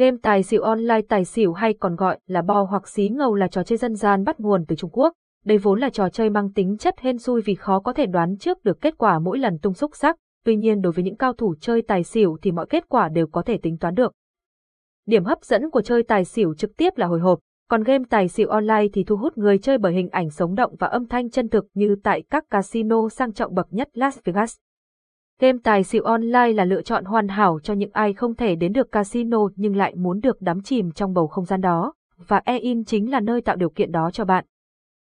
Game tài xỉu online tài xỉu hay còn gọi là bo hoặc xí ngầu là trò chơi dân gian bắt nguồn từ Trung Quốc. Đây vốn là trò chơi mang tính chất hên xui vì khó có thể đoán trước được kết quả mỗi lần tung xúc sắc, tuy nhiên đối với những cao thủ chơi tài xỉu thì mọi kết quả đều có thể tính toán được. Điểm hấp dẫn của chơi tài xỉu trực tiếp là hồi hộp, còn game tài xỉu online thì thu hút người chơi bởi hình ảnh sống động và âm thanh chân thực như tại các casino sang trọng bậc nhất Las Vegas. Game tài xỉu online là lựa chọn hoàn hảo cho những ai không thể đến được casino nhưng lại muốn được đắm chìm trong bầu không gian đó, và e-in chính là nơi tạo điều kiện đó cho bạn.